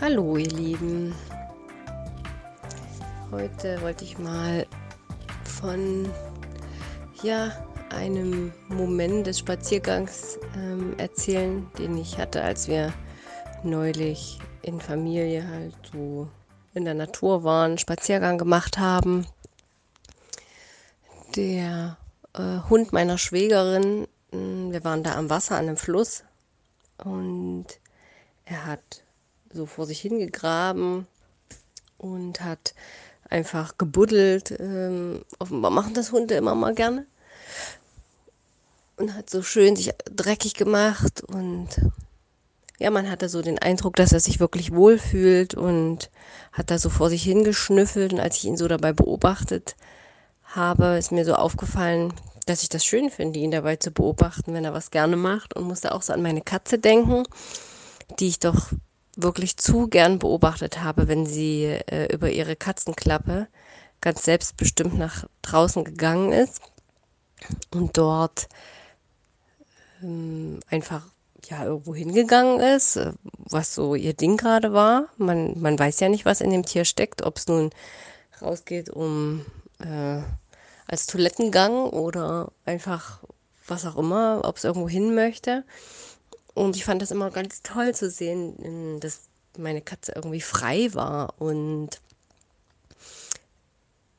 Hallo ihr Lieben. Heute wollte ich mal von ja, einem Moment des Spaziergangs ähm, erzählen, den ich hatte, als wir neulich in Familie halt so in der Natur waren, Spaziergang gemacht haben. Der äh, Hund meiner Schwägerin, mh, wir waren da am Wasser an einem Fluss und er hat so vor sich hingegraben und hat einfach gebuddelt. Ähm, offenbar machen das Hunde immer mal gerne. Und hat so schön sich dreckig gemacht und ja, man hatte so den Eindruck, dass er sich wirklich wohlfühlt und hat da so vor sich hingeschnüffelt. Und als ich ihn so dabei beobachtet habe, ist mir so aufgefallen, dass ich das schön finde, ihn dabei zu beobachten, wenn er was gerne macht und musste auch so an meine Katze denken, die ich doch wirklich zu gern beobachtet habe, wenn sie äh, über ihre Katzenklappe ganz selbstbestimmt nach draußen gegangen ist und dort ähm, einfach ja irgendwo hingegangen ist, äh, was so ihr Ding gerade war. Man, man weiß ja nicht, was in dem Tier steckt, ob es nun rausgeht, um äh, als Toilettengang oder einfach was auch immer, ob es irgendwo hin möchte. Und ich fand das immer ganz toll zu sehen, dass meine Katze irgendwie frei war und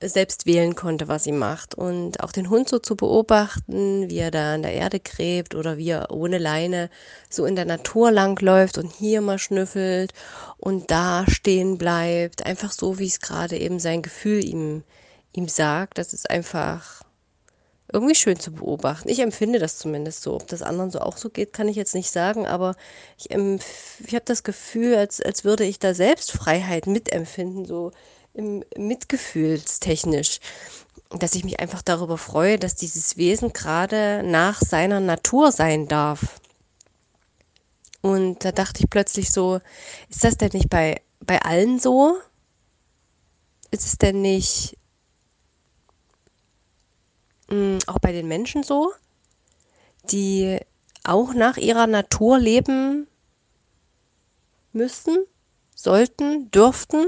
selbst wählen konnte, was sie macht. Und auch den Hund so zu beobachten, wie er da an der Erde gräbt oder wie er ohne Leine so in der Natur langläuft und hier mal schnüffelt und da stehen bleibt. Einfach so, wie es gerade eben sein Gefühl ihm, ihm sagt. Das ist einfach irgendwie schön zu beobachten. Ich empfinde das zumindest so. Ob das anderen so auch so geht, kann ich jetzt nicht sagen, aber ich, ich habe das Gefühl, als, als würde ich da selbst Freiheit mitempfinden, so im, mitgefühlstechnisch, dass ich mich einfach darüber freue, dass dieses Wesen gerade nach seiner Natur sein darf. Und da dachte ich plötzlich so, ist das denn nicht bei, bei allen so? Ist es denn nicht mh, auch bei den Menschen so, die auch nach ihrer Natur leben müssten, sollten, dürften.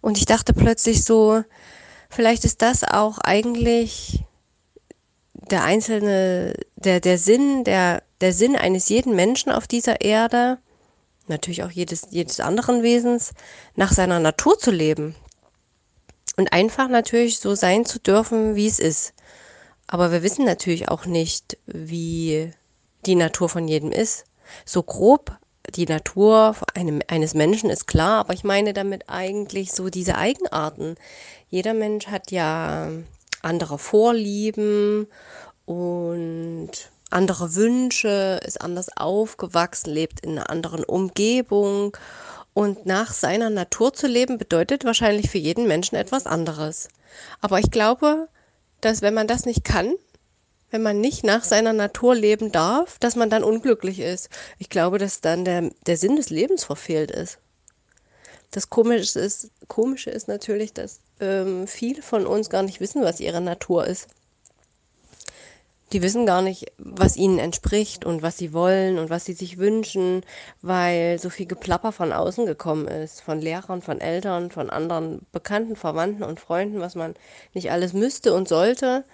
Und ich dachte plötzlich so, vielleicht ist das auch eigentlich der einzelne, der, der Sinn, der, der Sinn eines jeden Menschen auf dieser Erde, natürlich auch jedes, jedes anderen Wesens, nach seiner Natur zu leben. Und einfach natürlich so sein zu dürfen, wie es ist. Aber wir wissen natürlich auch nicht, wie die Natur von jedem ist. So grob die Natur einem, eines Menschen ist klar, aber ich meine damit eigentlich so diese Eigenarten. Jeder Mensch hat ja andere Vorlieben und andere Wünsche, ist anders aufgewachsen, lebt in einer anderen Umgebung. Und nach seiner Natur zu leben bedeutet wahrscheinlich für jeden Menschen etwas anderes. Aber ich glaube, dass wenn man das nicht kann, wenn man nicht nach seiner Natur leben darf, dass man dann unglücklich ist. Ich glaube, dass dann der, der Sinn des Lebens verfehlt ist. Das Komische ist, Komische ist natürlich, dass ähm, viele von uns gar nicht wissen, was ihre Natur ist die wissen gar nicht, was ihnen entspricht und was sie wollen und was sie sich wünschen, weil so viel Geplapper von außen gekommen ist, von Lehrern, von Eltern, von anderen Bekannten, Verwandten und Freunden, was man nicht alles müsste und sollte,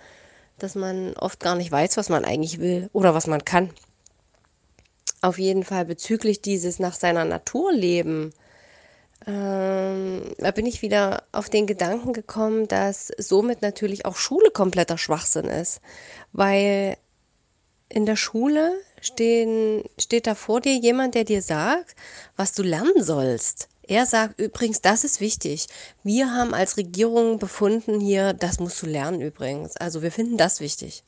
dass man oft gar nicht weiß, was man eigentlich will oder was man kann. Auf jeden Fall bezüglich dieses nach seiner Natur leben ähm, da bin ich wieder auf den Gedanken gekommen, dass somit natürlich auch Schule kompletter Schwachsinn ist, weil in der Schule stehen, steht da vor dir jemand, der dir sagt, was du lernen sollst. Er sagt übrigens, das ist wichtig. Wir haben als Regierung befunden hier, das musst du lernen übrigens. Also wir finden das wichtig.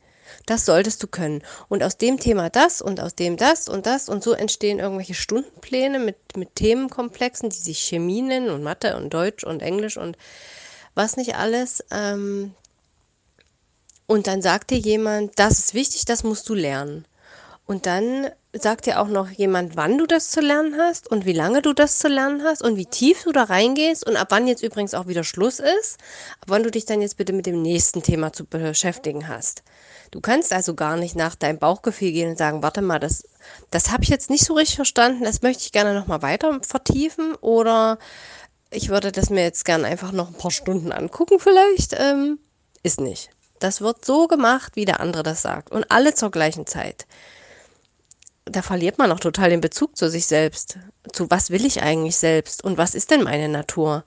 Das solltest du können. Und aus dem Thema das und aus dem das und das und so entstehen irgendwelche Stundenpläne mit, mit Themenkomplexen, die sich Chemie nennen und Mathe und Deutsch und Englisch und was nicht alles. Ähm und dann sagt dir jemand, das ist wichtig, das musst du lernen. Und dann sagt dir auch noch jemand, wann du das zu lernen hast und wie lange du das zu lernen hast und wie tief du da reingehst und ab wann jetzt übrigens auch wieder Schluss ist, ab wann du dich dann jetzt bitte mit dem nächsten Thema zu beschäftigen hast. Du kannst also gar nicht nach deinem Bauchgefühl gehen und sagen, warte mal, das, das habe ich jetzt nicht so richtig verstanden, das möchte ich gerne nochmal weiter vertiefen oder ich würde das mir jetzt gerne einfach noch ein paar Stunden angucken vielleicht. Ähm, ist nicht. Das wird so gemacht, wie der andere das sagt und alle zur gleichen Zeit da verliert man auch total den Bezug zu sich selbst. Zu was will ich eigentlich selbst und was ist denn meine Natur?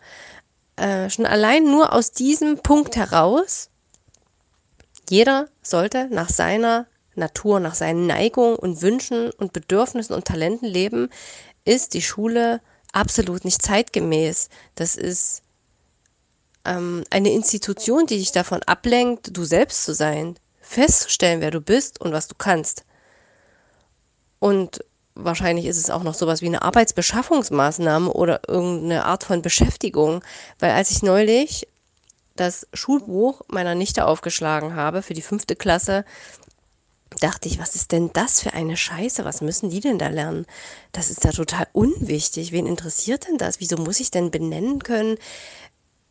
Äh, schon allein nur aus diesem Punkt heraus, jeder sollte nach seiner Natur, nach seinen Neigungen und Wünschen und Bedürfnissen und Talenten leben, ist die Schule absolut nicht zeitgemäß. Das ist ähm, eine Institution, die dich davon ablenkt, du selbst zu sein, festzustellen, wer du bist und was du kannst. Und wahrscheinlich ist es auch noch sowas wie eine Arbeitsbeschaffungsmaßnahme oder irgendeine Art von Beschäftigung. Weil als ich neulich das Schulbuch meiner Nichte aufgeschlagen habe für die fünfte Klasse, dachte ich, was ist denn das für eine Scheiße? Was müssen die denn da lernen? Das ist da total unwichtig. Wen interessiert denn das? Wieso muss ich denn benennen können,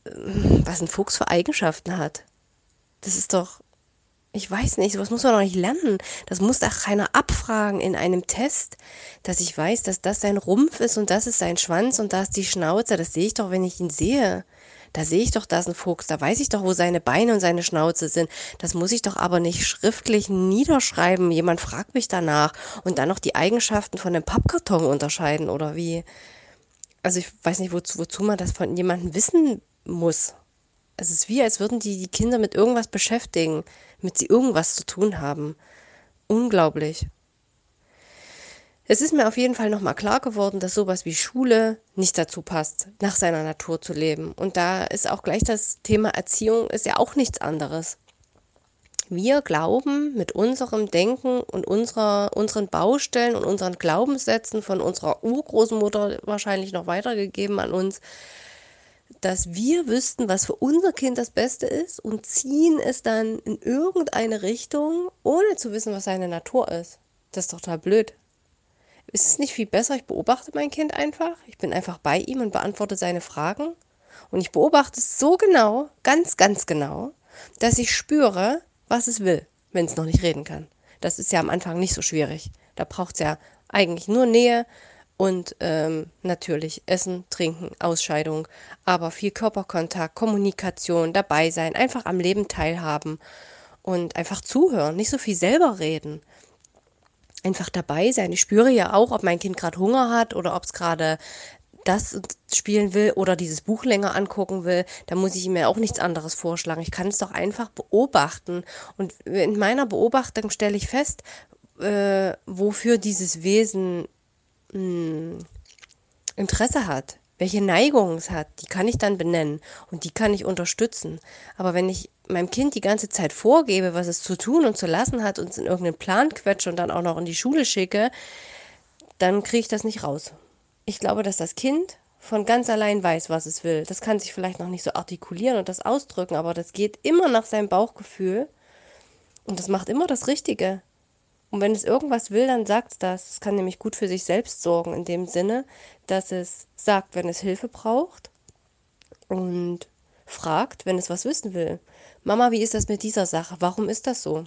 was ein Fuchs für Eigenschaften hat? Das ist doch ich weiß nicht, sowas muss man doch nicht lernen. Das muss doch keiner abfragen in einem Test, dass ich weiß, dass das sein Rumpf ist und das ist sein Schwanz und da ist die Schnauze. Das sehe ich doch, wenn ich ihn sehe. Da sehe ich doch, da ist ein Fuchs. Da weiß ich doch, wo seine Beine und seine Schnauze sind. Das muss ich doch aber nicht schriftlich niederschreiben. Jemand fragt mich danach und dann noch die Eigenschaften von einem Pappkarton unterscheiden oder wie. Also ich weiß nicht, wozu, wozu man das von jemandem wissen muss. Es ist wie, als würden die die Kinder mit irgendwas beschäftigen mit sie irgendwas zu tun haben. Unglaublich. Es ist mir auf jeden Fall nochmal klar geworden, dass sowas wie Schule nicht dazu passt, nach seiner Natur zu leben. Und da ist auch gleich das Thema Erziehung, ist ja auch nichts anderes. Wir glauben mit unserem Denken und unserer, unseren Baustellen und unseren Glaubenssätzen von unserer Urgroßmutter wahrscheinlich noch weitergegeben an uns, dass wir wüssten, was für unser Kind das Beste ist und ziehen es dann in irgendeine Richtung, ohne zu wissen, was seine Natur ist. Das ist doch total blöd. Ist es nicht viel besser, ich beobachte mein Kind einfach, ich bin einfach bei ihm und beantworte seine Fragen und ich beobachte es so genau, ganz, ganz genau, dass ich spüre, was es will, wenn es noch nicht reden kann. Das ist ja am Anfang nicht so schwierig. Da braucht es ja eigentlich nur Nähe, und ähm, natürlich Essen, Trinken, Ausscheidung, aber viel Körperkontakt, Kommunikation, dabei sein, einfach am Leben teilhaben und einfach zuhören, nicht so viel selber reden. Einfach dabei sein. Ich spüre ja auch, ob mein Kind gerade Hunger hat oder ob es gerade das spielen will oder dieses Buch länger angucken will, da muss ich ihm ja auch nichts anderes vorschlagen. Ich kann es doch einfach beobachten. Und in meiner Beobachtung stelle ich fest, äh, wofür dieses Wesen mh, hm, Interesse hat, welche Neigungen es hat, die kann ich dann benennen und die kann ich unterstützen. Aber wenn ich meinem Kind die ganze Zeit vorgebe, was es zu tun und zu lassen hat und es in irgendeinen Plan quetsche und dann auch noch in die Schule schicke, dann kriege ich das nicht raus. Ich glaube, dass das Kind von ganz allein weiß, was es will. Das kann sich vielleicht noch nicht so artikulieren und das ausdrücken, aber das geht immer nach seinem Bauchgefühl und das macht immer das Richtige. Und wenn es irgendwas will, dann sagt es das. Es kann nämlich gut für sich selbst sorgen, in dem Sinne, dass es sagt, wenn es Hilfe braucht und fragt, wenn es was wissen will. Mama, wie ist das mit dieser Sache? Warum ist das so?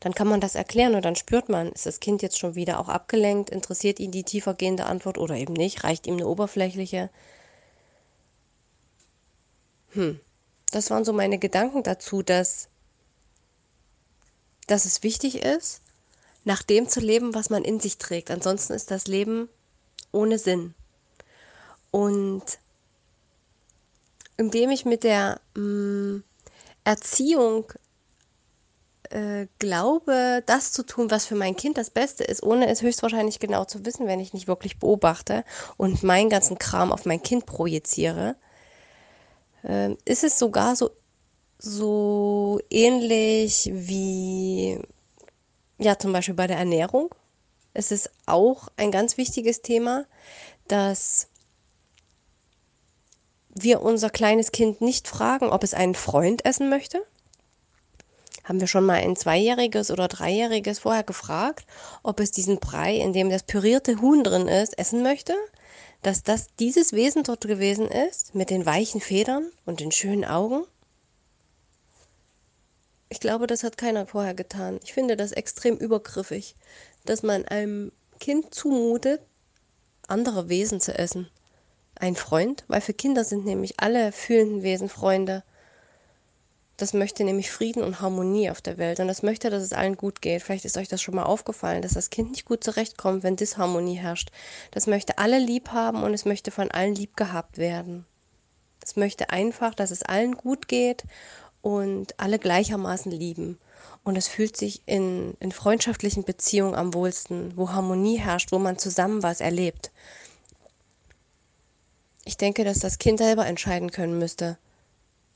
Dann kann man das erklären und dann spürt man, ist das Kind jetzt schon wieder auch abgelenkt, interessiert ihn die tiefergehende Antwort oder eben nicht, reicht ihm eine oberflächliche. Hm, das waren so meine Gedanken dazu, dass dass es wichtig ist, nach dem zu leben, was man in sich trägt. Ansonsten ist das Leben ohne Sinn. Und indem ich mit der mh, mm, Erziehung äh, glaube, das zu tun, was für mein Kind das Beste ist, ohne es höchstwahrscheinlich genau zu wissen, wenn ich nicht wirklich beobachte und meinen ganzen Kram auf mein Kind projiziere, äh, ist es sogar so so ähnlich wie ja zum Beispiel bei der Ernährung. Es ist auch ein ganz wichtiges Thema, dass wir unser kleines Kind nicht fragen, ob es einen Freund essen möchte. haben wir schon mal ein Zweijähriges oder Dreijähriges vorher gefragt, ob es diesen Brei, in dem das pürierte Huhn drin ist, essen möchte? Dass das dieses Wesen dort gewesen ist, mit den weichen Federn und den schönen Augen? Ich glaube, das hat keiner vorher getan. Ich finde das extrem übergriffig, dass man einem Kind zumutet, andere Wesen zu essen. Ein Freund, weil für Kinder sind nämlich alle fühlenden Wesen Freunde. Das möchte nämlich Frieden und Harmonie auf der Welt und das möchte, dass es allen gut geht. Vielleicht ist euch das schon mal aufgefallen, dass das Kind nicht gut zurechtkommt, wenn Disharmonie herrscht. Das möchte alle lieb haben und es möchte von allen lieb gehabt werden. Es möchte einfach, dass es allen gut geht und alle gleichermaßen lieben. Und es fühlt sich in, in freundschaftlichen Beziehungen am wohlsten, wo Harmonie herrscht, wo man zusammen was erlebt. Ich denke, dass das Kind selber entscheiden können müsste,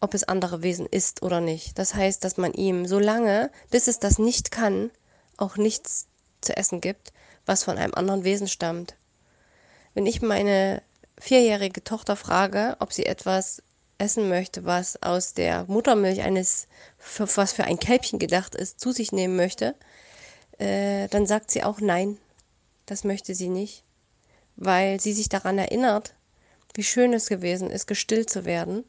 ob es andere Wesen ist oder nicht. Das heißt, dass man ihm so lange, bis es das nicht kann, auch nichts zu essen gibt, was von einem anderen Wesen stammt. Wenn ich meine vierjährige Tochter frage, ob sie etwas essen möchte, was aus der Muttermilch eines, was für ein Kälbchen gedacht ist, zu sich nehmen möchte, äh, dann sagt sie auch nein, das möchte sie nicht, weil sie sich daran erinnert, wie schön es gewesen ist, gestillt zu werden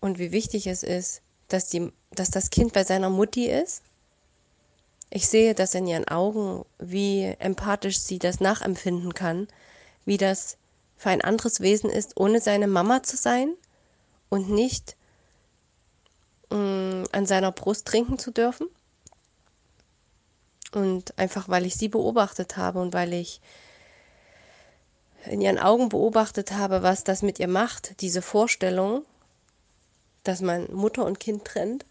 und wie wichtig es ist, dass, die, dass das Kind bei seiner Mutti ist. Ich sehe das in ihren Augen, wie empathisch sie das nachempfinden kann, wie das für ein anderes Wesen ist, ohne seine Mama zu sein und nicht mh, mm, an seiner Brust trinken zu dürfen. Und einfach weil ich sie beobachtet habe und weil ich in ihren Augen beobachtet habe, was das mit ihr macht, diese Vorstellung, dass man Mutter und Kind trennt,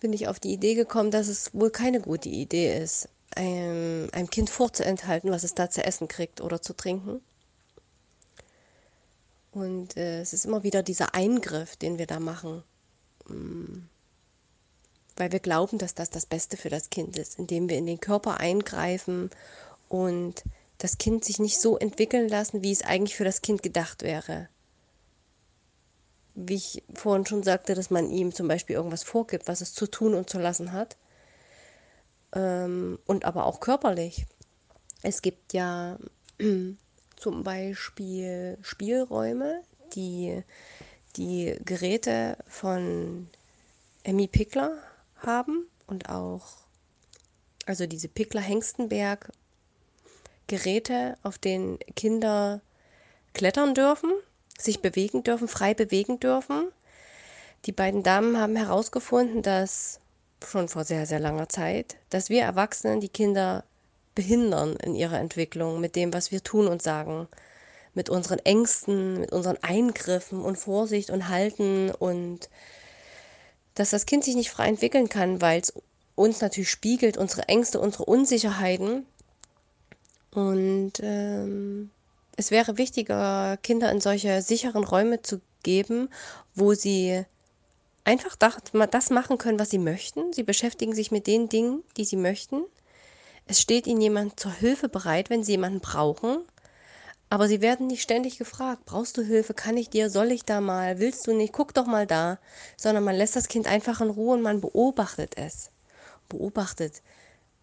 bin ich auf die Idee gekommen, dass es wohl keine gute Idee ist, einem, einem Kind vorzuenthalten, was es da zu essen kriegt oder zu trinken. Und äh, es ist immer wieder dieser Eingriff, den wir da machen, mm, weil wir glauben, dass das das Beste für das Kind ist, indem wir in den Körper eingreifen und das Kind sich nicht so entwickeln lassen, wie es eigentlich für das Kind gedacht wäre. Wie ich vorhin schon sagte, dass man ihm zum Beispiel irgendwas vorgibt, was es zu tun und zu lassen hat. Ähm, und aber auch körperlich. Es gibt ja zum Beispiel Spielräume, die die Geräte von Emmy Pickler haben und auch, also diese Pickler Hengstenberg Geräte, auf denen Kinder klettern dürfen, sich bewegen dürfen, frei bewegen dürfen. Die beiden Damen haben herausgefunden, dass schon vor sehr, sehr langer Zeit, dass wir Erwachsenen die Kinder behindern in ihrer Entwicklung mit dem, was wir tun und sagen, mit unseren Ängsten, mit unseren Eingriffen und Vorsicht und Halten und dass das Kind sich nicht frei entwickeln kann, weil es uns natürlich spiegelt, unsere Ängste, unsere Unsicherheiten und ähm, es wäre wichtiger, Kinder in solche sicheren Räume zu geben, wo sie einfach das machen können, was sie möchten. Sie beschäftigen sich mit den Dingen, die sie möchten. Es steht ihnen jemand zur Hilfe bereit, wenn sie jemanden brauchen. Aber sie werden nicht ständig gefragt, brauchst du Hilfe, kann ich dir, soll ich da mal, willst du nicht, guck doch mal da, sondern man lässt das Kind einfach in Ruhe und man beobachtet es. Beobachtet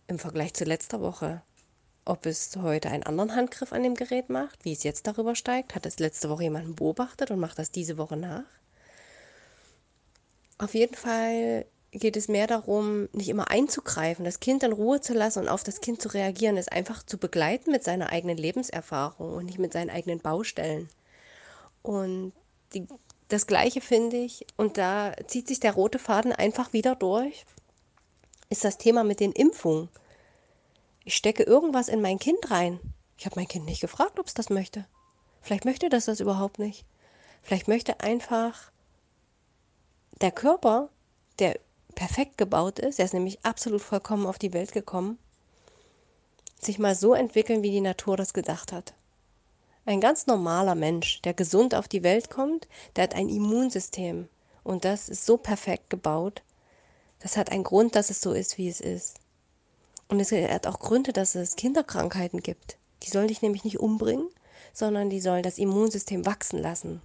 im Vergleich zu letzter Woche ob es heute einen anderen Handgriff an dem Gerät macht, wie es jetzt darüber steigt. Hat es letzte Woche jemanden beobachtet und macht das diese Woche nach? Auf jeden Fall geht es mehr darum, nicht immer einzugreifen, das Kind in Ruhe zu lassen und auf das Kind zu reagieren, es einfach zu begleiten mit seiner eigenen Lebenserfahrung und nicht mit seinen eigenen Baustellen. Und die, das Gleiche finde ich, und da zieht sich der rote Faden einfach wieder durch, ist das Thema mit den Impfungen. Ich stecke irgendwas in mein Kind rein. Ich habe mein Kind nicht gefragt, ob es das möchte. Vielleicht möchte das das überhaupt nicht. Vielleicht möchte einfach der Körper, der perfekt gebaut ist, er ist nämlich absolut vollkommen auf die Welt gekommen, sich mal so entwickeln, wie die Natur das gedacht hat. Ein ganz normaler Mensch, der gesund auf die Welt kommt, der hat ein Immunsystem. Und das ist so perfekt gebaut. Das hat einen Grund, dass es so ist, wie es ist. Und es hat auch Gründe, dass es Kinderkrankheiten gibt. Die sollen dich nämlich nicht umbringen, sondern die sollen das Immunsystem wachsen lassen.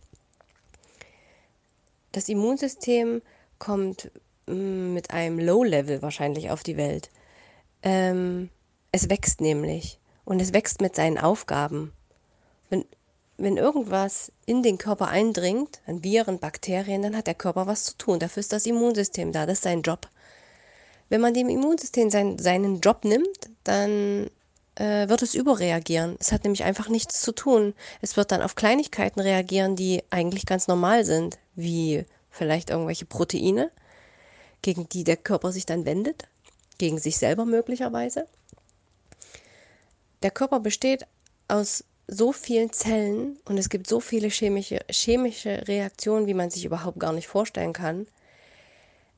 Das Immunsystem kommt mm, mit einem Low-Level wahrscheinlich auf die Welt. Ähm, es wächst nämlich und es wächst mit seinen Aufgaben. Wenn, wenn irgendwas in den Körper eindringt, an Viren, Bakterien, dann hat der Körper was zu tun. Dafür ist das Immunsystem da, das ist sein Job. Wenn man dem Immunsystem sein, seinen Job nimmt, dann äh, wird es überreagieren. Es hat nämlich einfach nichts zu tun. Es wird dann auf Kleinigkeiten reagieren, die eigentlich ganz normal sind, wie vielleicht irgendwelche Proteine, gegen die der Körper sich dann wendet, gegen sich selber möglicherweise. Der Körper besteht aus so vielen Zellen und es gibt so viele chemische, chemische Reaktionen, wie man sich überhaupt gar nicht vorstellen kann.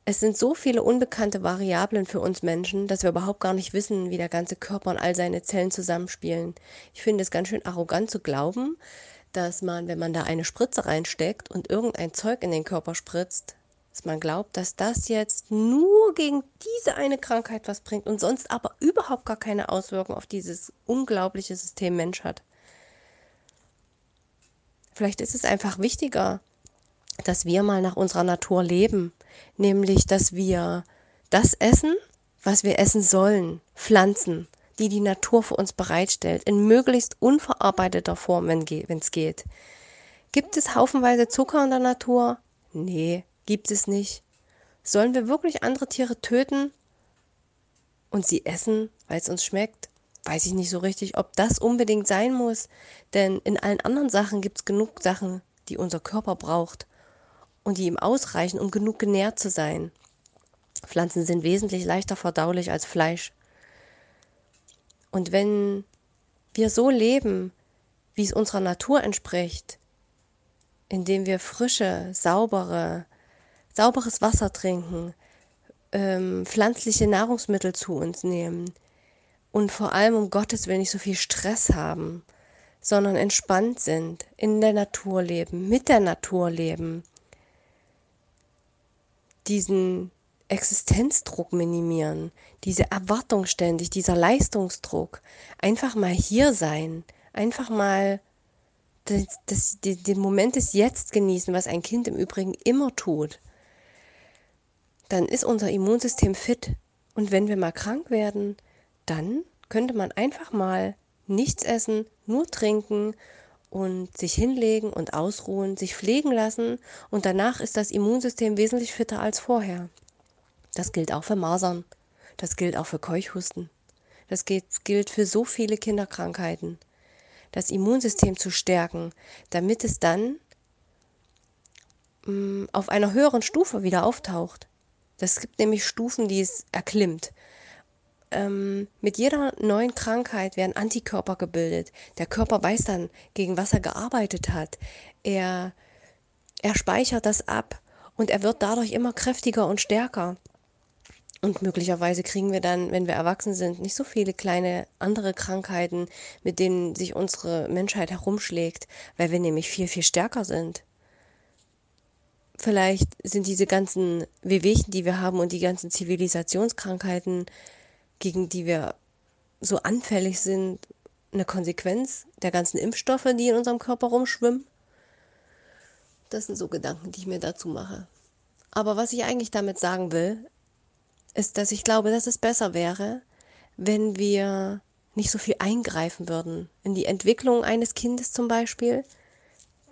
Es sind so viele unbekannte Variablen für uns Menschen, dass wir überhaupt gar nicht wissen, wie der ganze Körper und all seine Zellen zusammenspielen. Ich finde es ganz schön arrogant zu glauben, dass man, wenn man da eine Spritze reinsteckt und irgendein Zeug in den Körper spritzt, dass man glaubt, dass das jetzt nur gegen diese eine Krankheit was bringt und sonst aber überhaupt gar keine Auswirkung auf dieses unglaubliche System Mensch hat. Vielleicht ist es einfach wichtiger, dass wir mal nach unserer Natur leben, nämlich dass wir das essen, was wir essen sollen, Pflanzen, die die Natur für uns bereitstellt, in möglichst unverarbeiteter Form, wenn es geht. Gibt es haufenweise Zucker in der Natur? Nee, gibt es nicht. Sollen wir wirklich andere Tiere töten und sie essen, weil es uns schmeckt? Weiß ich nicht so richtig, ob das unbedingt sein muss, denn in allen anderen Sachen gibt es genug Sachen, die unser Körper braucht und die ihm ausreichen, um genug genährt zu sein. Pflanzen sind wesentlich leichter verdaulich als Fleisch. Und wenn wir so leben, wie es unserer Natur entspricht, indem wir frische, saubere, sauberes Wasser trinken, ähm, pflanzliche Nahrungsmittel zu uns nehmen und vor allem um Gottes Willen nicht so viel Stress haben, sondern entspannt sind, in der Natur leben, mit der Natur leben, diesen Existenzdruck minimieren, diese Erwartung ständig, dieser Leistungsdruck, einfach mal hier sein, einfach mal das, das, den Moment des Jetzt genießen, was ein Kind im Übrigen immer tut, dann ist unser Immunsystem fit. Und wenn wir mal krank werden, dann könnte man einfach mal nichts essen, nur trinken und sich hinlegen und ausruhen, sich pflegen lassen und danach ist das Immunsystem wesentlich fitter als vorher. Das gilt auch für Masern, das gilt auch für Keuchhusten, das gilt für so viele Kinderkrankheiten. Das Immunsystem zu stärken, damit es dann mm, auf einer höheren Stufe wieder auftaucht. Das gibt nämlich Stufen, die es erklimmt ähm, mit jeder neuen Krankheit werden Antikörper gebildet. Der Körper weiß dann, gegen was er gearbeitet hat. Er, er speichert das ab und er wird dadurch immer kräftiger und stärker. Und möglicherweise kriegen wir dann, wenn wir erwachsen sind, nicht so viele kleine andere Krankheiten, mit denen sich unsere Menschheit herumschlägt, weil wir nämlich viel, viel stärker sind. Vielleicht sind diese ganzen Wehwehchen, die wir haben und die ganzen Zivilisationskrankheiten gegen die wir so anfällig sind, eine Konsequenz der ganzen Impfstoffe, die in unserem Körper rumschwimmen? Das sind so Gedanken, die ich mir dazu mache. Aber was ich eigentlich damit sagen will, ist, dass ich glaube, dass es besser wäre, wenn wir nicht so viel eingreifen würden in die Entwicklung eines Kindes zum Beispiel,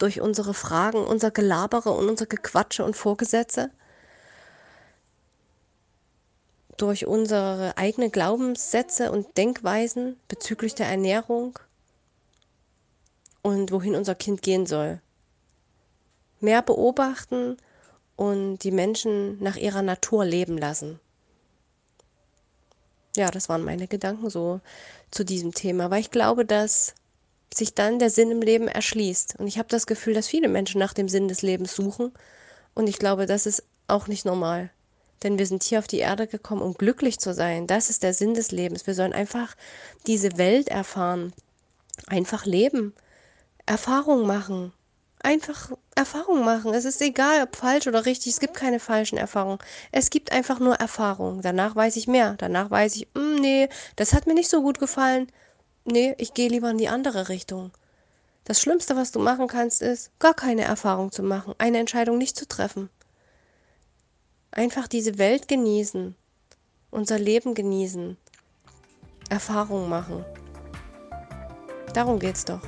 durch unsere Fragen, unser Gelabere und unser Gequatsche und Vorgesetze, durch unsere eigenen Glaubenssätze und Denkweisen bezüglich der Ernährung und wohin unser Kind gehen soll. Mehr beobachten und die Menschen nach ihrer Natur leben lassen. Ja, das waren meine Gedanken so zu diesem Thema, weil ich glaube, dass sich dann der Sinn im Leben erschließt. Und ich habe das Gefühl, dass viele Menschen nach dem Sinn des Lebens suchen. Und ich glaube, das ist auch nicht normal. Denn wir sind hier auf die Erde gekommen, um glücklich zu sein. Das ist der Sinn des Lebens. Wir sollen einfach diese Welt erfahren. Einfach leben. Erfahrung machen. Einfach Erfahrung machen. Es ist egal, ob falsch oder richtig. Es gibt keine falschen Erfahrungen. Es gibt einfach nur Erfahrung. Danach weiß ich mehr. Danach weiß ich, mm, nee, das hat mir nicht so gut gefallen nee ich gehe lieber in die andere richtung. Das schlimmste was du machen kannst ist gar keine erfahrung zu machen eine entscheidung nicht zu treffen. Einfach diese welt genießen unser leben genießen erfahrung machen. Darum geht's doch.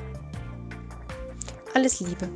Alles Liebe.